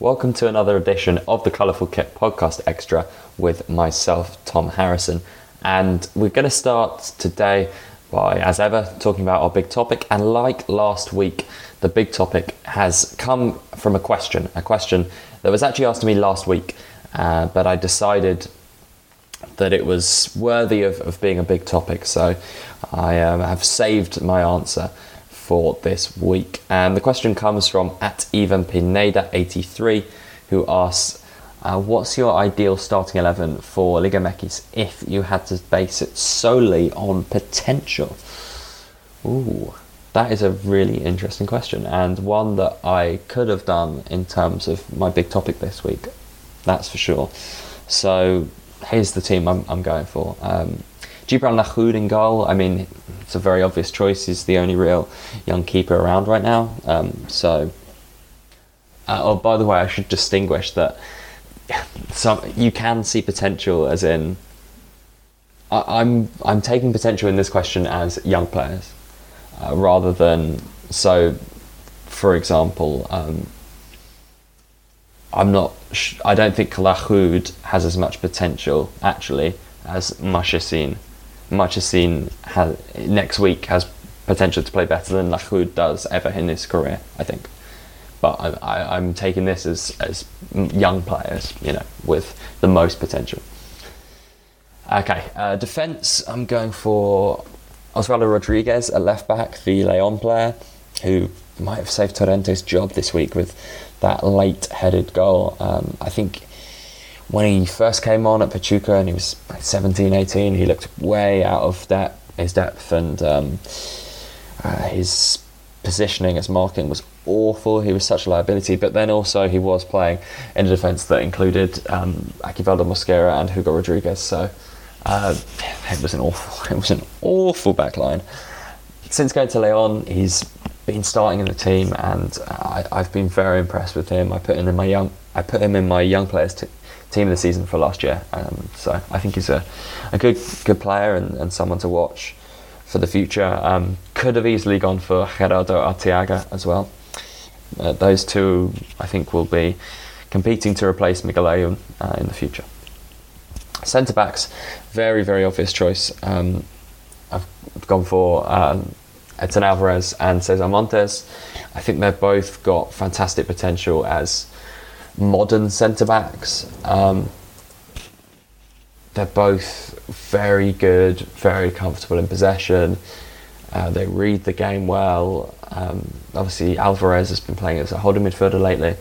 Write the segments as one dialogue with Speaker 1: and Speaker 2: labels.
Speaker 1: Welcome to another edition of the Colourful Kit Podcast Extra with myself, Tom Harrison. And we're going to start today by, as ever, talking about our big topic. And like last week, the big topic has come from a question, a question that was actually asked to me last week, uh, but I decided that it was worthy of, of being a big topic. So I um, have saved my answer for this week. And the question comes from at Ivan Pineda 83 who asks, uh, what's your ideal starting 11 for Liga MX if you had to base it solely on potential? Ooh, that is a really interesting question and one that I could have done in terms of my big topic this week. That's for sure. So here's the team I'm, I'm going for. Um, Gibran Lahoud in goal. I mean, it's a very obvious choice. He's the only real young keeper around right now. Um, so, uh, oh, by the way, I should distinguish that some you can see potential, as in, I, am I'm, I'm taking potential in this question as young players, uh, rather than so. For example, um, I'm not. I don't think Lahoud has as much potential actually as Marchesín Marchesín has next week has potential to play better than Lahoud does ever in his career. I think, but I, I'm taking this as as young players, you know, with the most potential. Okay, uh, defense. I'm going for Osvaldo Rodriguez, a left back, the Leon player, who might have saved Torrente's job this week with that late headed goal. Um, I think when he first came on at Pachuca and he was like 17, 18, he looked way out of that his depth and um, uh, his positioning, his marking was awful. He was such a liability, but then also he was playing in a defence that included um, Aquivaldo Mosquera and Hugo Rodriguez. So uh, it was an awful, it was an awful backline. Since going to Leon, he's been starting in the team, and I, have been very impressed with him. I put him in my young, I put him in my young players t- team of the season for last year. Um, so I think he's a, a good good player and, and someone to watch for the future. Um, could have easily gone for Gerardo Arteaga as well. Uh, those two, I think, will be competing to replace Miguel uh, in the future. Centre backs, very very obvious choice. Um, I've gone for um, Edson Alvarez and Cesar Montes. I think they've both got fantastic potential as modern centre backs. Um, they're both very good, very comfortable in possession. Uh, they read the game well. Um, obviously, Alvarez has been playing as a holding midfielder lately.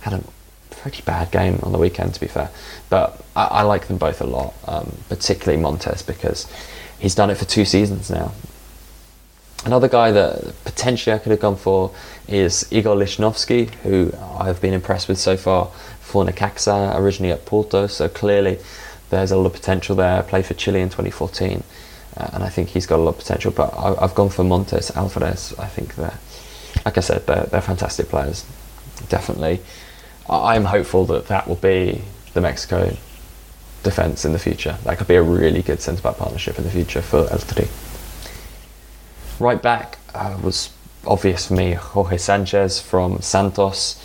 Speaker 1: Had a pretty bad game on the weekend, to be fair. But I, I like them both a lot, um, particularly Montes because he's done it for two seasons now. Another guy that potentially I could have gone for is Igor Lichnovsky, who I've been impressed with so far for Necaxa, originally at Porto. So clearly there's a lot of potential there. Played for Chile in 2014, uh, and I think he's got a lot of potential. But I, have gone for Montes Alvarez. I think they're, like I said, they're, they're fantastic players. Definitely, I'm hopeful that that will be the Mexico defence in the future. That could be a really good centre back partnership in the future for El Tri. Right back uh, was obvious for me, Jorge Sanchez from Santos.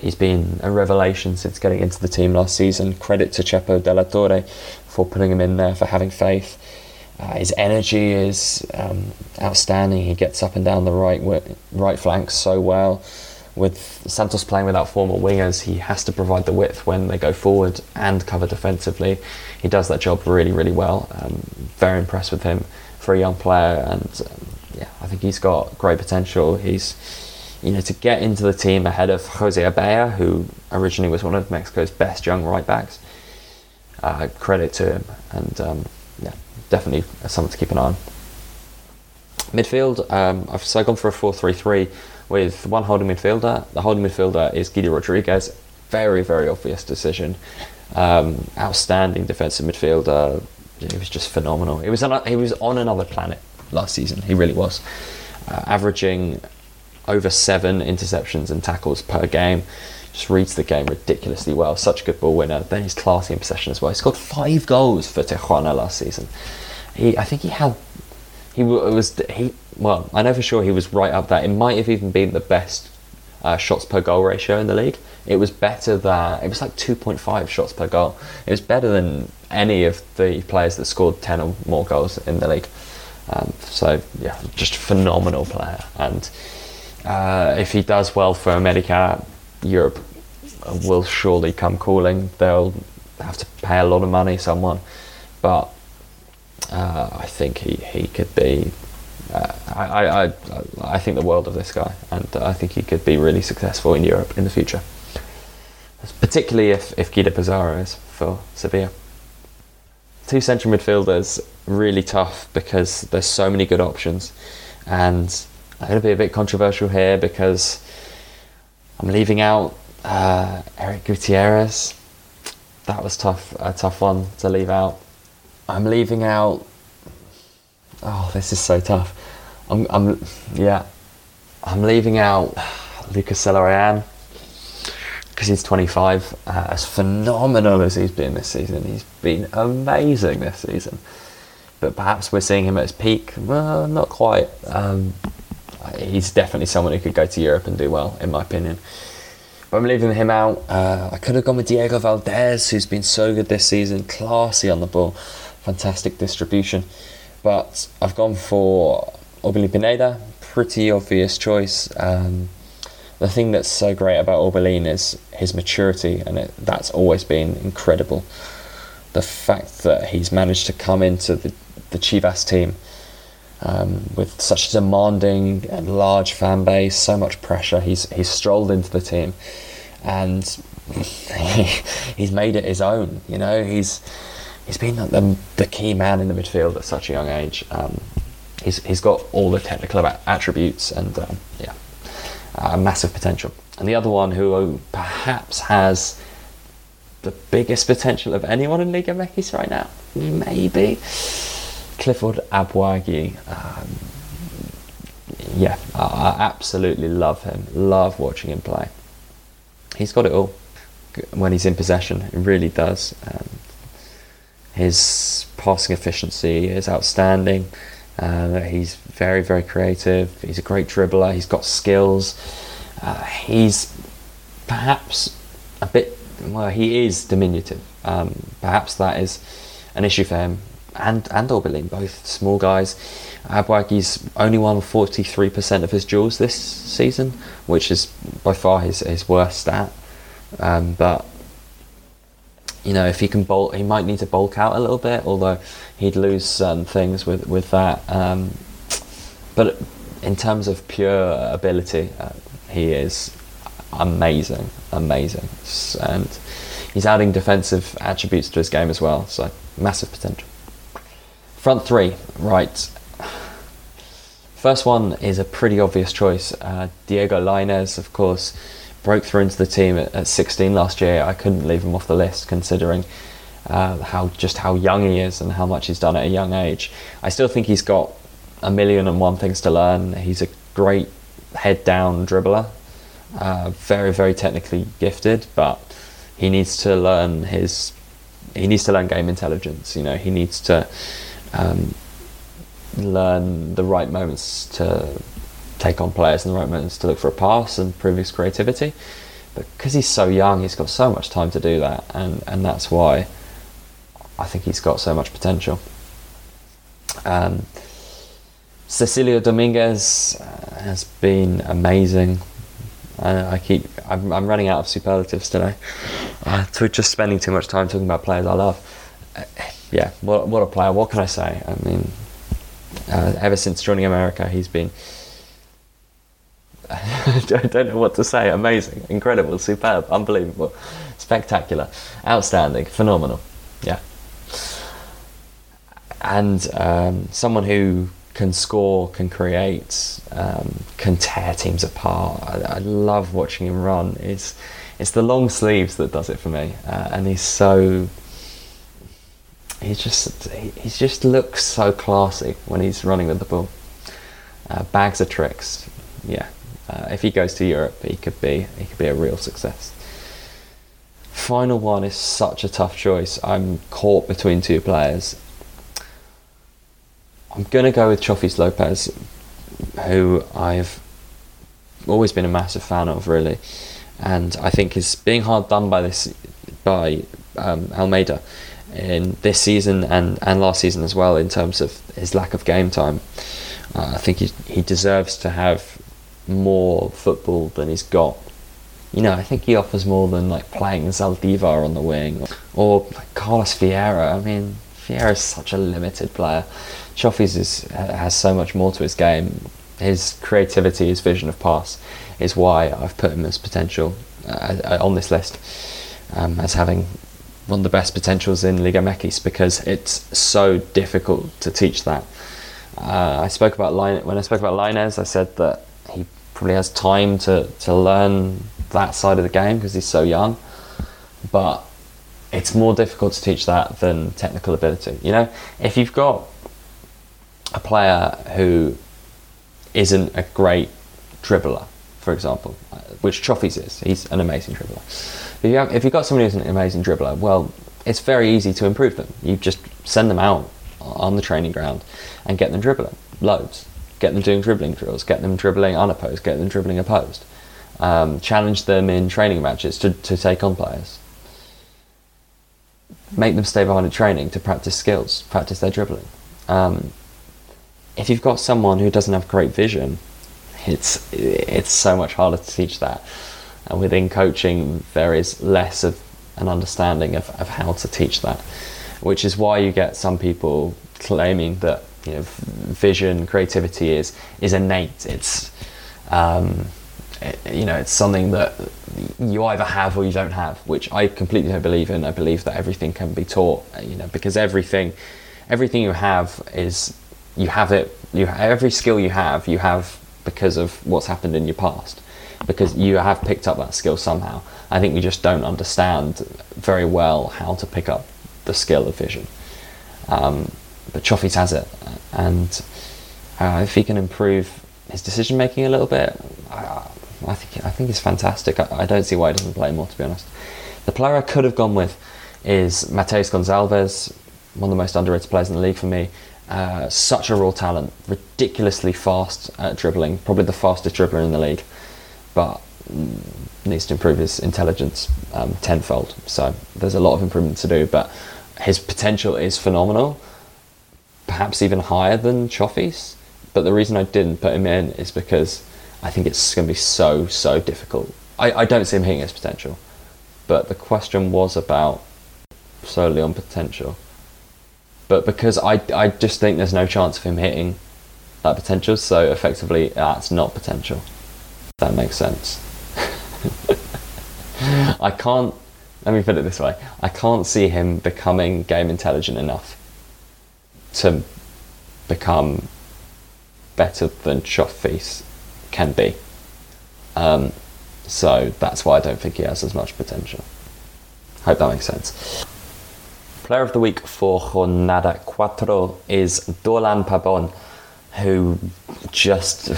Speaker 1: He's been a revelation since getting into the team last season. Credit to Chepo de la Torre for putting him in there, for having faith. Uh, his energy is um, outstanding. He gets up and down the right right flank so well. With Santos playing without formal wingers, he has to provide the width when they go forward and cover defensively. He does that job really, really well. Um, very impressed with him for a young player, and um, yeah, I think he's got great potential. He's, you know, to get into the team ahead of Jose Abella, who originally was one of Mexico's best young right backs. Uh, credit to him, and um, yeah, definitely someone to keep an eye on. Midfield, um, I've so gone for a 4 3 3 with one holding midfielder. The holding midfielder is Guido Rodriguez. Very, very obvious decision. Um, outstanding defensive midfielder. He was just phenomenal. He was on, he was on another planet last season. He really was, uh, averaging over seven interceptions and tackles per game. Just reads the game ridiculously well. Such a good ball winner. Then he's classy in possession as well. He scored five goals for Tijuana last season. He, I think he had, he was he. Well, I know for sure he was right up there. It might have even been the best uh, shots per goal ratio in the league. It was better than it was like 2.5 shots per goal. It was better than any of the players that scored 10 or more goals in the league. Um, so yeah, just a phenomenal player. And uh, if he does well for America, Europe will surely come calling. They'll have to pay a lot of money, someone, but uh, I think he, he could be. Uh, I, I, I think the world of this guy, and I think he could be really successful in Europe in the future. Particularly if, if Guido Pizarro is for Sevilla. Two central midfielders, really tough because there's so many good options. And I'm going to be a bit controversial here because I'm leaving out uh, Eric Gutierrez. That was tough, a tough one to leave out. I'm leaving out. Oh, this is so tough. I'm, I'm yeah, I'm leaving out Lucas Zelarayan because he's 25. Uh, as phenomenal as he's been this season, he's been amazing this season. But perhaps we're seeing him at his peak. Well, not quite. Um, he's definitely someone who could go to Europe and do well, in my opinion. But I'm leaving him out. Uh, I could have gone with Diego Valdez, who's been so good this season, classy on the ball, fantastic distribution. But I've gone for Orbelin Pineda, pretty obvious choice. Um, the thing that's so great about Orbelin is his maturity, and it, that's always been incredible. The fact that he's managed to come into the, the Chivas team um, with such a demanding and large fan base, so much pressure. He's he's strolled into the team, and he, he's made it his own. You know, he's he's been the, the key man in the midfield at such a young age. Um, he's he's got all the technical attributes and um, yeah, uh, massive potential. And the other one who perhaps has the biggest potential of anyone in Liga MX right now, maybe Clifford Aboagye. Um, yeah, I, I, absolutely love him. Love watching him play. He's got it all when he's in possession. He really does. Um, his passing efficiency is outstanding. Uh, he's very, very creative. He's a great dribbler. He's got skills. Uh, he's perhaps a bit, well, he is diminutive. Um, perhaps that is an issue for him and and Orbelin, both small guys. Aboagye's only won 43% of his duels this season, which is by far his, his worst stat. Um, but you know, if he can bolt, he might need to bulk out a little bit. Although he'd lose certain things with with that. Um, but in terms of pure ability, uh, he is amazing, amazing, and he's adding defensive attributes to his game as well. So massive potential. Front three, right. First one is a pretty obvious choice. Uh, Diego Lainez, of course, broke through into the team at, at, 16 last year. I couldn't leave him off the list considering uh, how just how young he is and how much he's done at a young age. I still think he's got a million and one things to learn. He's a great head down dribbler, uh, very very technically gifted, but he needs to learn his he needs to learn game intelligence. You know, he needs to um, learn the right moments to take on players and the right moments to look for a pass and prove his creativity. But because he's so young, he's got so much time to do that, and, and that's why I think he's got so much potential. Um, Cecilio Dominguez uh, has been amazing. I, I keep I'm, I'm, running out of superlatives today. Uh, to just spending too much time talking about players I love. Uh, yeah, what what a player! What can I say? I mean, uh, ever since joining America, he's been. I don't know what to say. Amazing, incredible, superb, unbelievable, spectacular, outstanding, phenomenal. Yeah. And um, someone who can score, can create, um, can tear teams apart. I, I, love watching him run. It's it's the long sleeves that does it for me, uh, and he's so he just he, just looks so classy when he's running with the ball. Uh, bags of tricks, yeah. Uh, if he goes to Europe, he could be he could be a real success. Final one is such a tough choice. I'm caught between two players. I'm gonna go with Chofis Lopez, who I've always been a massive fan of, really. And I think is being hard done by this by um, Almeyda in this season and, and last season as well in terms of his lack of game time. Uh, I think he he deserves to have more football than he's got. You know, I think he offers more than like playing Zaldivar on the wing or, Carlos Vieira. I mean, Vieira is such a limited player. Chofis is has so much more to his game. His creativity, his vision of pass, is why I've put him as potential uh, on this list um, as having one of the best potentials in Liga MX because it's so difficult to teach that. Uh, I spoke about Line when I spoke about Lainez. I said that he probably has time to, to learn that side of the game because he's so young, but it's more difficult to teach that than technical ability. You know, if you've got a player who isn't a great dribbler, for example, uh, which Chofis is, he's an amazing dribbler if, you have, if you've got somebody who's an amazing dribbler, well, it's very easy to improve them. You just send them out on the training ground and get them dribbling loads. Get them doing dribbling drills, get them dribbling unopposed, get them dribbling opposed. Um, challenge them in training matches to, to take on players. Make them stay behind in training to practice skills, practice their dribbling. Um, if you've got someone who doesn't have great vision, it's it's so much harder to teach that. And within coaching there is less of an understanding of, of how to teach that which is why you get some people claiming that you know vision creativity is is innate. It's um, it, you know it's something that you either have or you don't have which I completely don't believe in. I believe that everything can be taught you know because everything everything you have is you have it you every skill you have you have because of what's happened in your past because you have picked up that skill somehow. I think we just don't understand very well how to pick up the skill of vision. Um, but Chofis has it, and uh, if he can improve his decision making a little bit, I, I think I think he's fantastic. I, I, don't see why he doesn't play more. To be honest, the player I could have gone with is Mateus Gonzalez, one of the most underrated players in the league for me. Uh, such a raw talent, ridiculously fast at dribbling, probably the fastest dribbler in the league but needs to improve his intelligence um, tenfold. So there's a lot of improvement to do, but his potential is phenomenal, perhaps even higher than Chofis. But the reason I didn't put him in is because I think it's going to be so, so difficult. I, I don't see him hitting his potential, but the question was about solely on potential. But because I, I just think there's no chance of him hitting that potential, so effectively that's not potential that makes sense. I can't, let me put it this way I can't see him becoming game intelligent enough to become better than Chofis can be. Um, so that's why I don't think he has as much potential. Hope that makes sense. Player of the week for Jornada Cuatro is Dorlan Pabon who just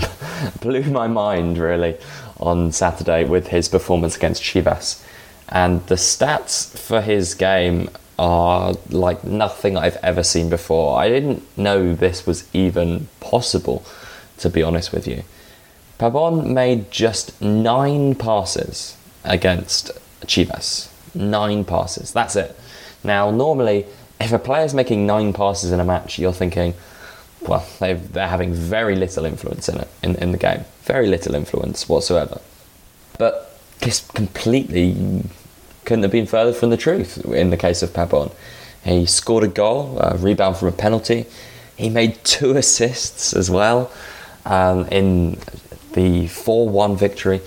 Speaker 1: blew my mind really on Saturday with his performance against Chivas. And the stats for his game are like nothing I've ever seen before. I didn't know this was even possible, to be honest with you. Pabon made just nine passes against Chivas. Nine passes. That's it. Now, normally, if a player's making nine passes in a match, you're thinking, well, they are having very little influence in it in, in the game, very little influence whatsoever. But this completely couldn't have been further from the truth in the case of Pabon. He scored a goal, a rebound from a penalty. He made two assists as well um, in the 4 1 victory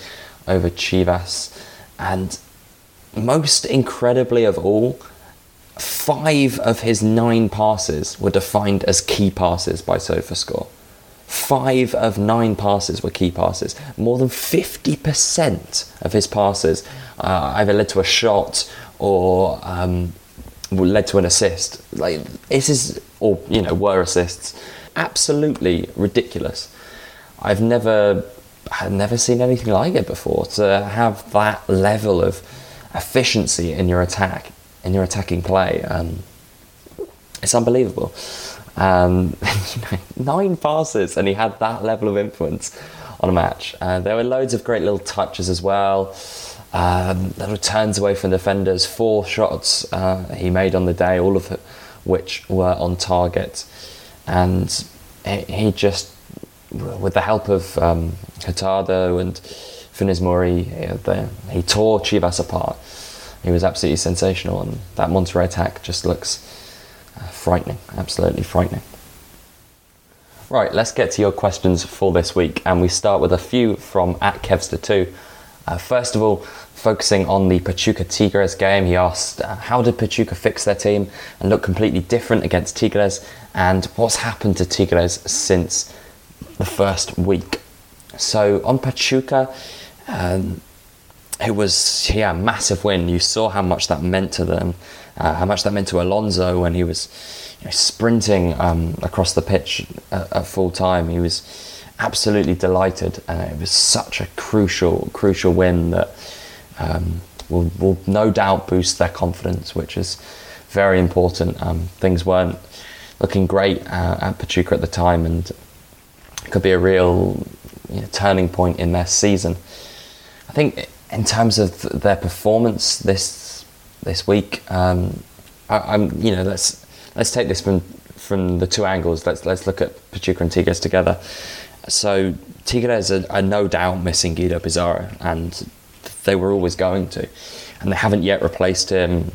Speaker 1: over Chivas. And most incredibly of all, five of his nine passes were defined as key passes by SofaScore. Five of nine passes were key passes. More than 50% of his passes uh, either led to a shot or um, led to an assist. Like this is, or you know, were assists. Absolutely ridiculous. I've never, I've never seen anything like it before. To have that level of efficiency in your attack in your attacking play. Um, it's unbelievable. Um, nine passes, and he had that level of influence on a match. Uh, there were loads of great little touches as well. Um, little turns away from defenders, four shots uh, he made on the day, all of which were on target. And he just, with the help of um, and Funes Mori, he tore Chivas apart. He was absolutely sensational, and that Monterrey attack just looks uh, frightening, absolutely frightening. Right, let's get to your questions for this week, and we start with a few from at Kevster2. Uh, first of all, focusing on the Pachuca Tigres game, he asked, uh, How did Pachuca fix their team and look completely different against Tigres? And what's happened to Tigres since the first week? So, on Pachuca, um, it was yeah, a massive win. You saw how much that meant to them, uh, how much that meant to Alonso when he was you know, sprinting um, across the pitch at, at, full time. He was absolutely delighted, and it was such a crucial, crucial win that um, will, will no doubt boost their confidence, which is very important. Um, things weren't looking great uh, at Pachuca at the time, and it could be a real you know, turning point in their season. I think in terms of their performance this this week, um, I, am you know let's let's take this from from the two angles. Let's let's look at Pachuca and Tigres together. So Tigres are, are no doubt missing Guido Pizarro, and they were always going to, and they haven't yet replaced him.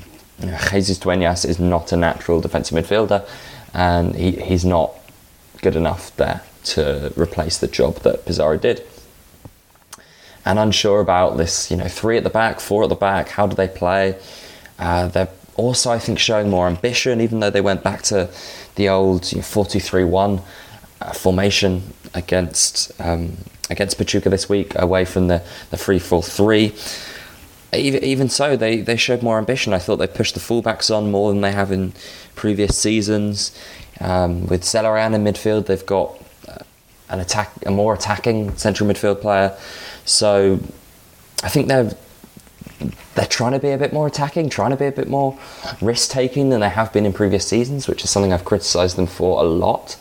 Speaker 1: Jesus Duenas is not a natural defensive midfielder, and he, he's not good enough there to replace the job that Pizarro did. And unsure about this, you know, three at the back, four at the back. How do they play? Uh, they're also, I think, showing more ambition, even though they went back to the old you know, 4-2-3-1 uh, formation against um, against Pachuca this week, away from the the 3-4-3. Even, even so, they, they showed more ambition. I thought they pushed the fullbacks on more than they have in previous seasons. Um, with Zelarayán in midfield, they've got uh, an attack, a more attacking central midfield player. So I think they're they're trying to be a bit more attacking, trying to be a bit more risk taking than they have been in previous seasons, which is something I've criticised them for a lot.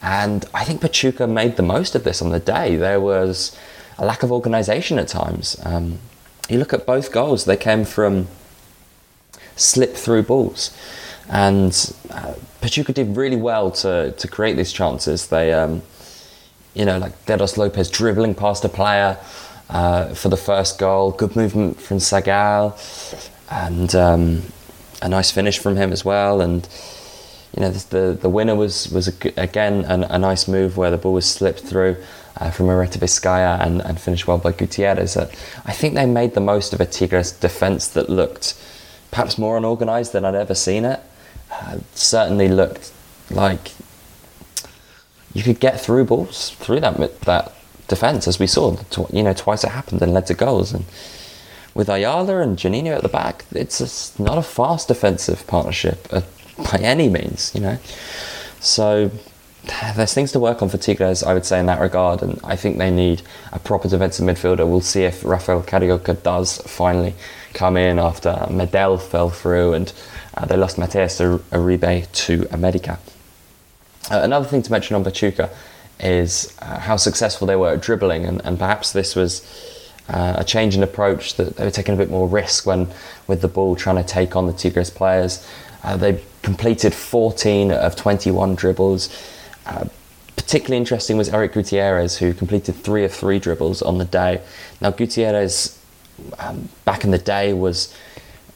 Speaker 1: And I think Pachuca made the most of this on the day. There was a lack of organisation at times. Um, you look at both goals, they came from slip through balls. And uh, Pachuca did really well to, to create these chances. They, um, you know, like Dedos Lopez dribbling past a player uh, for the first goal. Good movement from Sagal, and um, a nice finish from him as well. And you know, the the winner was was a, again a, a, nice move where the ball was slipped through. Uh, from Urretaviscaya and, and finished well by Gutierrez. Uh, I think they made the most of a Tigres defence that looked perhaps more unorganised than I'd ever seen it. Uh, certainly looked like you could get through balls through that that defence, as we saw. You know, twice it happened and led to goals. And with Ayala and Juninho at the back, it's a, not a fast defensive partnership uh, by any means. You know, so there's things to work on for Tigres, I would say, in that regard. And I think they need a proper defensive midfielder. We'll see if Rafael Carioca does finally come in after Medel fell through and uh, they lost Mateus Uribe to America. Uh, another thing to mention on Pachuca is uh, how successful they were at dribbling, and, and perhaps this was uh, a change in approach that they were taking a bit more risk when with the ball trying to take on the Tigres players. Uh, they completed 14 of 21 dribbles. Uh, particularly interesting was Eric Gutierrez, who completed three of three dribbles on the day. Now, Gutierrez, um, back in the day, was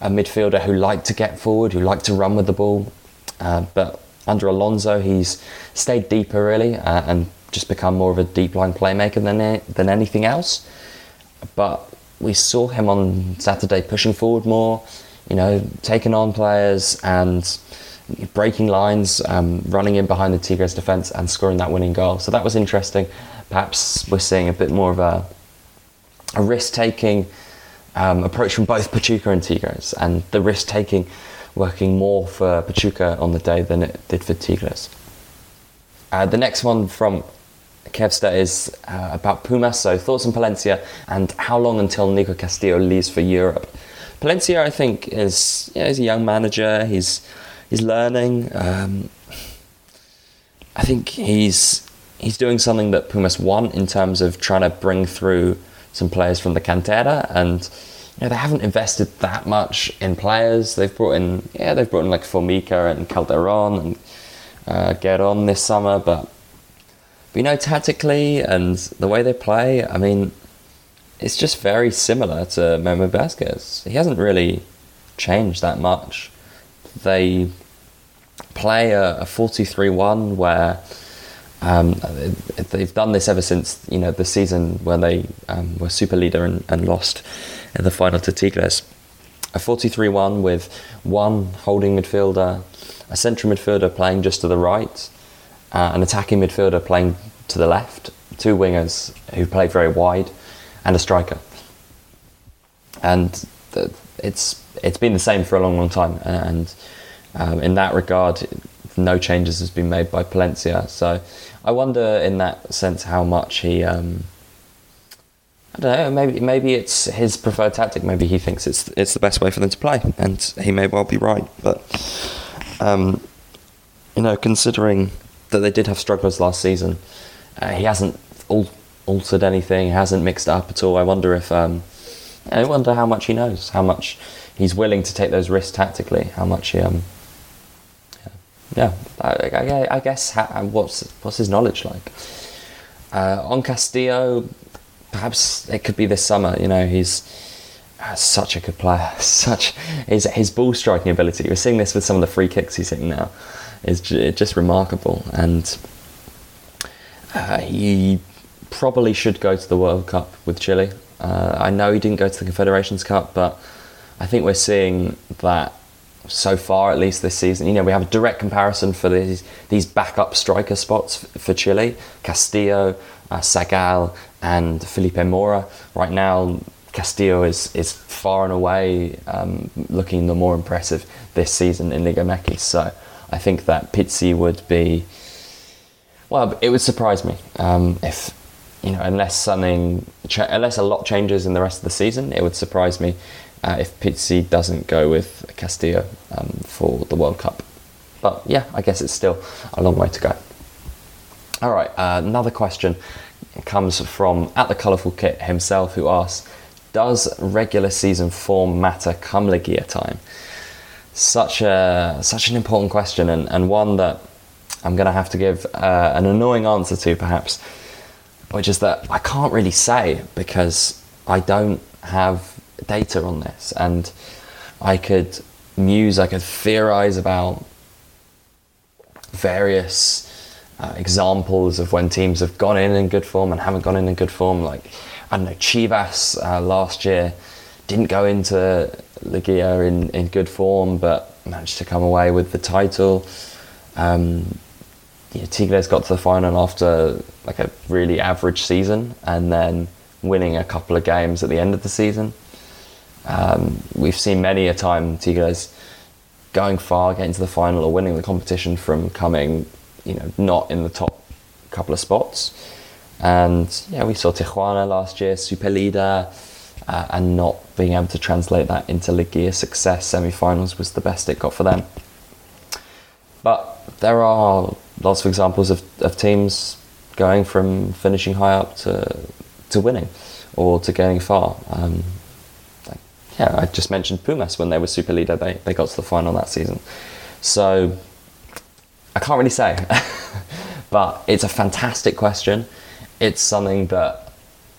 Speaker 1: a midfielder who liked to get forward, who liked to run with the ball, uh, but under Alonso, he's stayed deeper really uh, and just become more of a deep line playmaker than than anything else. But we saw him on Saturday pushing forward more, you know, taking on players and breaking lines, um, running in behind the Tigres defence and scoring that winning goal. So that was interesting. Perhaps we're seeing a bit more of a, a risk taking um, approach from both Pachuca and Tigres, and the risk taking working more for Pachuca on the day than it did for Tigres. Uh, the next one from Kevster is uh, about Pumas. So thoughts on Palencia and how long until Nico Castillo leaves for Europe. Palencia, I think, is yeah, he's a young manager. He's he's learning. Um, I think he's he's doing something that Pumas want in terms of trying to bring through some players from the cantera and you know they haven't invested that much in players. They've brought in yeah they've brought in like Formica and Calderon and uh, Geron this summer, but, you know tactically and the way they play, I mean, it's just very similar to Memo Vazquez. He hasn't really changed that much. They play a, a 4-2-3-1 where um, they've done this ever since you know the season where they um, were super leader and, and, lost in the final to Tigres. A 4-2-3-1 with one holding midfielder, a central midfielder playing just to the right, uh, an attacking midfielder playing to the left, two wingers who play very wide, and a striker. And the, it's it's been the same for a long, long time, and um, in that regard, no changes has been made by Palencia. So I wonder, in that sense, how much he. Um, I don't know. Maybe maybe it's his preferred tactic. Maybe he thinks it's it's the best way for them to play, and he may well be right. But um, you know, considering that they did have struggles last season, uh, he hasn't al- altered anything. He hasn't mixed up at all. I wonder if um, I wonder how much he knows, how much he's willing to take those risks tactically, how much he um, yeah, I, I, I guess how, what's what's his knowledge like? Uh, on Castillo, perhaps it could be this summer. You know, he's uh, such a good player. Such his his ball striking ability. We're seeing this with some of the free kicks he's hitting now. Is just remarkable, and uh, he probably should go to the World Cup with Chile. Uh, I know he didn't go to the Confederations Cup, but I think we're seeing that so far, at least this season. You know, we have a direct comparison for these these backup striker spots for Chile: Castillo, uh, Sagal, and Felipe Mora. Right now, Castillo is is far and away um, looking the more impressive this season in Liga MX. So I think that Pizzi would be. Well, it would surprise me um, if you know, unless something, unless a lot changes in the rest of the season, it would surprise me uh, if Pizzi doesn't go with Castillo um, for the World Cup. But yeah, I guess it's still a long way to go. All right, uh, another question comes from at the colourful kit himself, who asks, "Does regular season form matter come Liguilla time?" Such a such an important question, and, and one that I'm going to have to give uh, an annoying answer to, perhaps, which is that I can't really say because I don't have data on this, and I could muse, I could theorize about various uh, examples of when teams have gone in in good form and haven't gone in in good form. Like I don't know, Chivas uh, last year didn't go into Liguilla in, in good form, but managed to come away with the title. Um, yeah, Tigres got to the final after like a really average season, and then winning a couple of games at the end of the season. Um, we've seen many a time Tigres going far, getting to the final, or winning the competition from coming, you know, not in the top couple of spots. And yeah, we saw Tijuana last year, super leader, uh, and not being able to translate that into Liguilla success. Semi-finals was the best it got for them. But there are lots of examples of, of teams going from finishing high up to to winning or to going far. Um, yeah, I just mentioned Pumas when they were super leader, they, they got to the final that season. So I can't really say, but it's a fantastic question. It's something that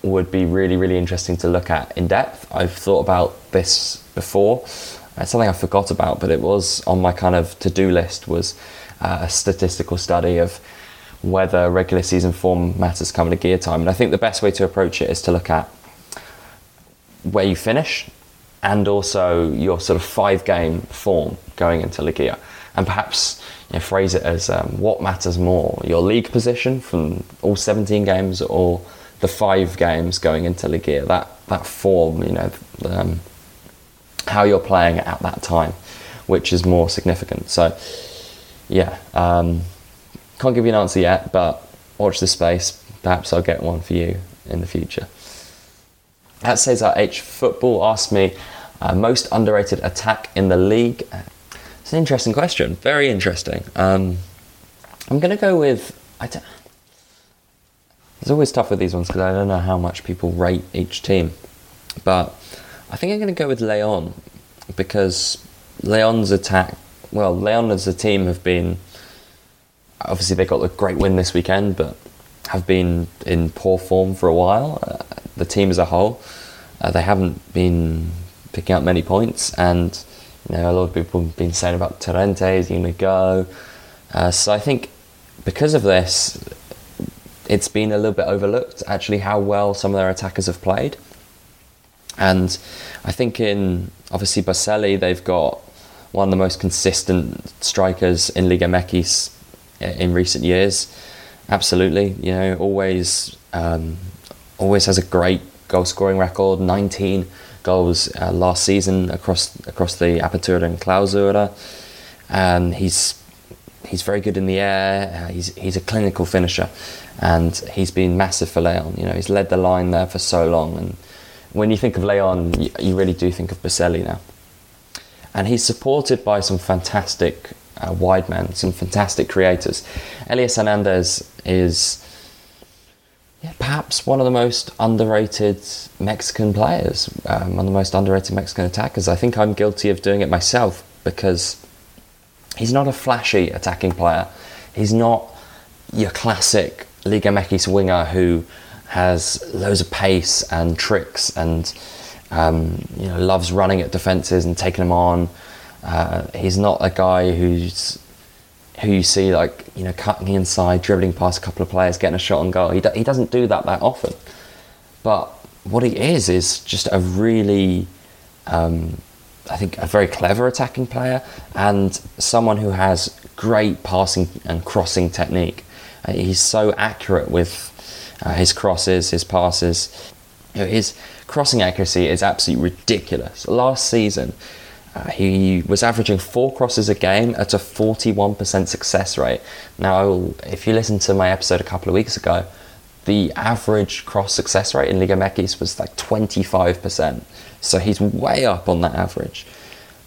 Speaker 1: would be really, really interesting to look at in depth. I've thought about this before. It's something I forgot about, but it was on my kind of to do list was uh, a statistical study of whether regular season form matters coming to gear time. And I think the best way to approach it is to look at where you finish and also your sort of five game form going into Liguilla. And perhaps know, phrase it as um, what matters more, your league position from all 17 games or the five games going into Liguilla, that, that form, you know, um, how you're playing at that time, which is more significant. So, yeah, um, can't give you an answer yet, but watch this space. Perhaps I'll get one for you in the future. At Cesar H. Football asked me, uh, most underrated attack in the league. It's an interesting question. Very interesting. Um, I'm going to go with. I don't, it's always tough with these ones because I don't know how much people rate each team. But I think I'm going to go with Leon because Leon's attack. Well, Leon as a team have been obviously they got a great win this weekend, but have been in poor form for a while. Uh, the team as a whole, uh, they haven't been picking up many points, and you know a lot of people have been saying about Torrente is going to go. Uh, so I think because of this, it's been a little bit overlooked actually how well some of their attackers have played. And I think in obviously Boselli, they've got one of the most consistent strikers in Liga MX in recent years. Absolutely, you know, always um, always has a great goal scoring record. 19 goals uh, last season across across the Apertura and Clausura. and he's he's very good in the air. Uh, he's he's a clinical finisher, and he's been massive for Leon. You know, he's led the line there for so long, and when you think of Leon, you, you really do think of Boselli now. And he's supported by some fantastic uh, wide men, some fantastic creators. Elias Hernandez is yeah, perhaps one of the most underrated Mexican players, um, one of the most underrated Mexican attackers. I think I'm guilty of doing it myself because he's not a flashy attacking player. He's not your classic Liga MX winger who has loads of pace and tricks and um, you know loves running at defences and taking them on. Uh, he's not a guy who's who you see like you know cutting inside, dribbling past a couple of players, getting a shot on goal. He he doesn't do that that often. But what he is is just a really, um, I think, a very clever attacking player and someone who has great passing and crossing technique. Uh, he's so accurate with uh, his crosses, his passes. You know, his crossing accuracy is absolutely ridiculous. Last season, uh, he was averaging four crosses a game at a 41% success rate. Now, if you listen to my episode a couple of weeks ago, the average cross success rate in Liga MX was like 25%. So he's way up on that average.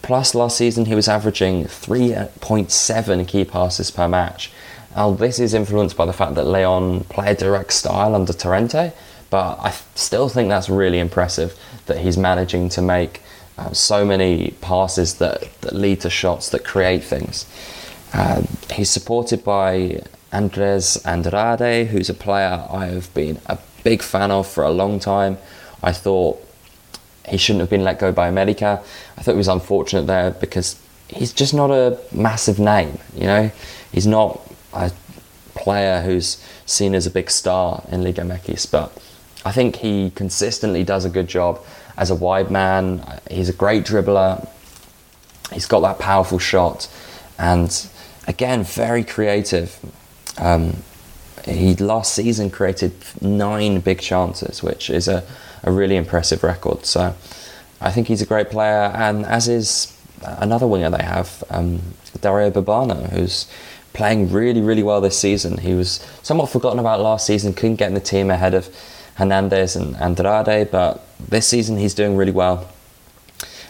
Speaker 1: Plus, last season he was averaging 3.7 key passes per match. Now, this is influenced by the fact that Leon played direct style under Torrente, but I still think that's really impressive that he's managing to make uh, so many passes that, that lead to shots that create things. Uh, he's supported by Andres Andrade, who's a player I have been a big fan of for a long time. I thought he shouldn't have been let go by America. I thought it was unfortunate there because he's just not a massive name, you know? He's not a player who's seen as a big star in Liga MX, but I think he consistently does a good job as a wide man. He's a great dribbler. He's got that powerful shot, and again, very creative. Um, he last season created nine big chances, which is a, a really impressive record. So I think he's a great player, and as is another winger they have, um, Dario Burbano, who's playing really, really well this season. He was somewhat forgotten about last season, couldn't get in the team ahead of Hernandez and Andrade, but this season he's doing really well.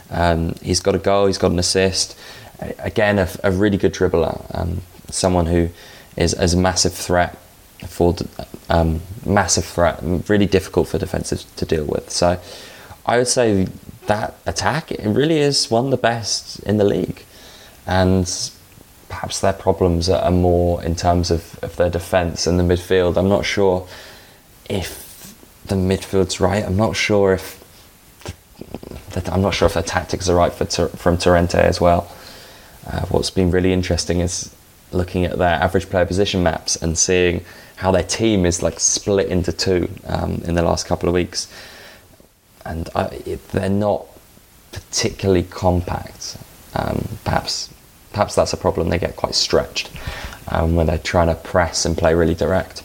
Speaker 1: Um, he's got a goal, he's got an assist. Again, a, a really good dribbler, um, someone who is, a massive threat for um, massive threat, really difficult for defensives to deal with. So I would say that attack it really is one of the best in the league, and perhaps their problems are more in terms of, of their defence and the midfield. I'm not sure if the midfield's right. I'm not sure if the, I'm not sure if the tactics are right for from Torrente as well. Uh, what's been really interesting is looking at their average player position maps and seeing how their team is like split into two um, in the last couple of weeks, and I, it, they're not particularly compact. Um, perhaps, perhaps that's a problem. They get quite stretched um, when they're trying to press and play really direct.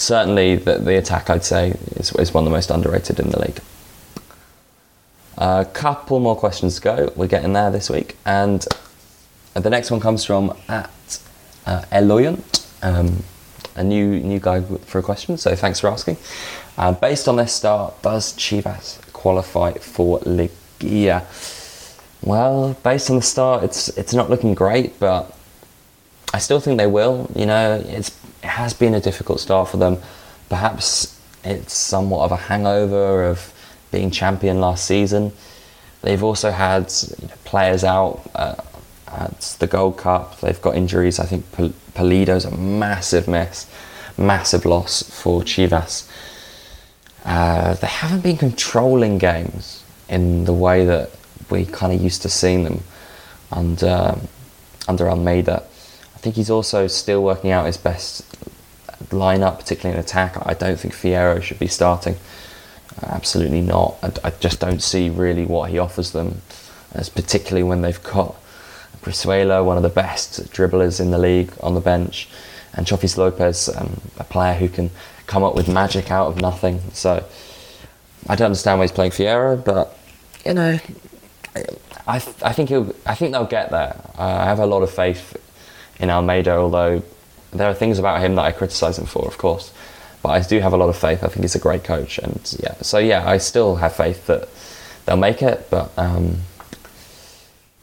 Speaker 1: Certainly the, the attack, I'd say, is, is one of the most underrated in the league. A couple more questions to go. We're getting there this week. And the next one comes from at uh, Eloyant, um, a new new guy for a question. So thanks for asking. Uh, based on their start, does Chivas qualify for Liguilla? Well, based on the start, it's it's not looking great, but I still think they will. You know, it's it has been a difficult start for them. Perhaps it's somewhat of a hangover of being champion last season. They've also had you know, players out uh, at the Gold Cup. They've got injuries. I think Pulido's a massive miss, massive loss for Chivas. Uh, they haven't been controlling games in the way that we kind of used to seeing them under under Almeyda. I think he's also still working out his best lineup, particularly in attack. I don't think Fierro should be starting. Absolutely not. I, I just don't see really what he offers them, as particularly when they've got Brizuela, one of the best dribblers in the league, on the bench, and Chofis Lopez, um, a player who can come up with magic out of nothing. So I don't understand why he's playing Fierro, but you know, I, I think he'll, I think they'll get there. Uh, I have a lot of faith in Almeyda, although there are things about him that I criticise him for, of course. But I do have a lot of faith. I think he's a great coach, and yeah. So yeah, I still have faith that they'll make it, but um,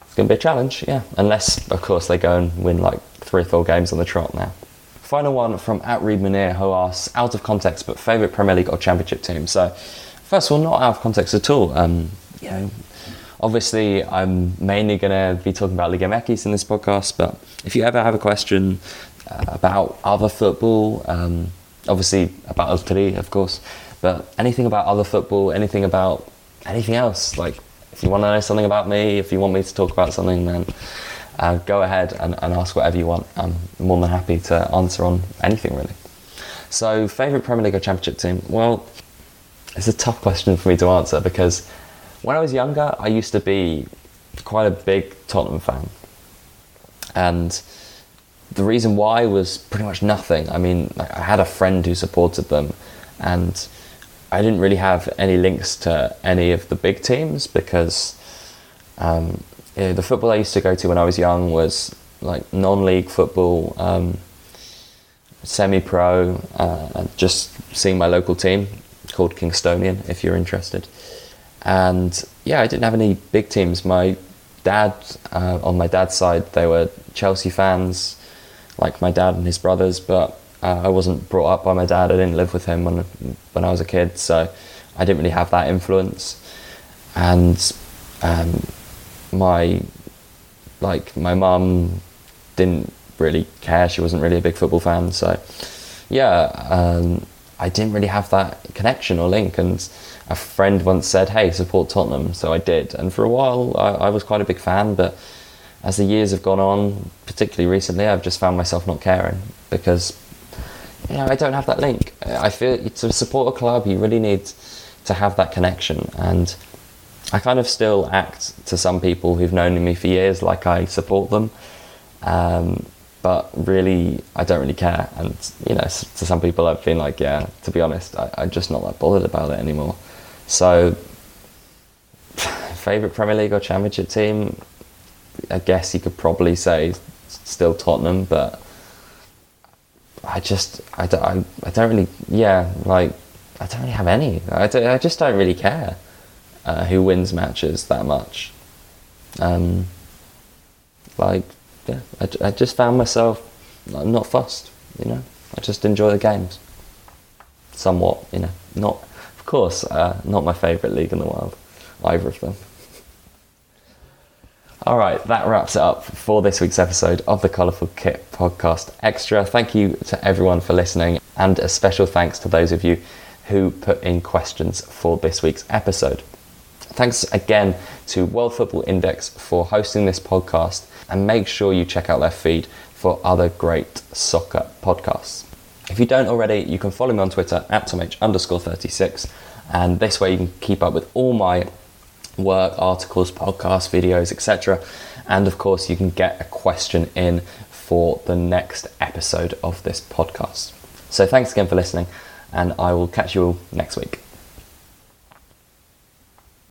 Speaker 1: it's going to be a challenge, yeah. Unless, of course, they go and win like three or four games on the trot now. Final one from at Reed Munir who asks, out of context, but favourite Premier League or Championship team. So, first of all, not out of context at all. Um, you know, obviously, I'm mainly going to be talking about Liga MX in this podcast, but if you ever have a question uh, about other football, um, obviously about El Tri, of course, but anything about other football, anything about anything else, like if you want to know something about me, if you want me to talk about something, then uh, go ahead and, and ask whatever you want. I'm more than happy to answer on anything really. So, favourite Premier League or Championship team? Well, it's a tough question for me to answer because when I was younger, I used to be quite a big Tottenham fan. And the reason why was pretty much nothing. I mean, I had a friend who supported them, and I didn't really have any links to any of the big teams because um, you know, the football I used to go to when I was young was like non-league football, um, semi-pro, uh, just seeing my local team called Kingstonian. If you're interested, and yeah, I didn't have any big teams. My dad, uh, on my dad's side, they were Chelsea fans like my dad and his brothers, but uh, I wasn't brought up by my dad. I didn't live with him when when I was a kid, so I didn't really have that influence. And um, my like my mum didn't really care. She wasn't really a big football fan, so yeah, um, I didn't really have that connection or link. And a friend once said, "Hey, support Tottenham," so I did. And for a while, I, I was quite a big fan, but as the years have gone on, particularly recently, I've just found myself not caring because you know I don't have that link. I feel to support a club, you really need to have that connection, and I kind of still act to some people who've known me for years like I support them, um, but really I don't really care. And you know, to some people, I've been like, yeah, to be honest, I, I'm just not that bothered about it anymore. So, favorite Premier League or Championship team? I guess you could probably say still Tottenham, but I just I don't I, I don't really yeah like I don't really have any. I, I just don't really care uh, who wins matches that much. Um, like yeah, I, I just found myself I'm not fussed. You know, I just enjoy the games. Somewhat, you know, not course uh, not my favourite league in the world, either of them. All right, that wraps it up for this week's episode of the Colourful Kit Podcast Extra. Thank you to everyone for listening, and a special thanks to those of you who put in questions for this week's episode. Thanks again to World Football Index for hosting this podcast, and make sure you check out their feed for other great soccer podcasts. If you don't already, you can follow me on Twitter at TomH underscore 36, and this way you can keep up with all my work, articles, podcasts, videos, etc. And of course, you can get a question in for the next episode of this podcast. So thanks again for listening, and I will catch you all next week.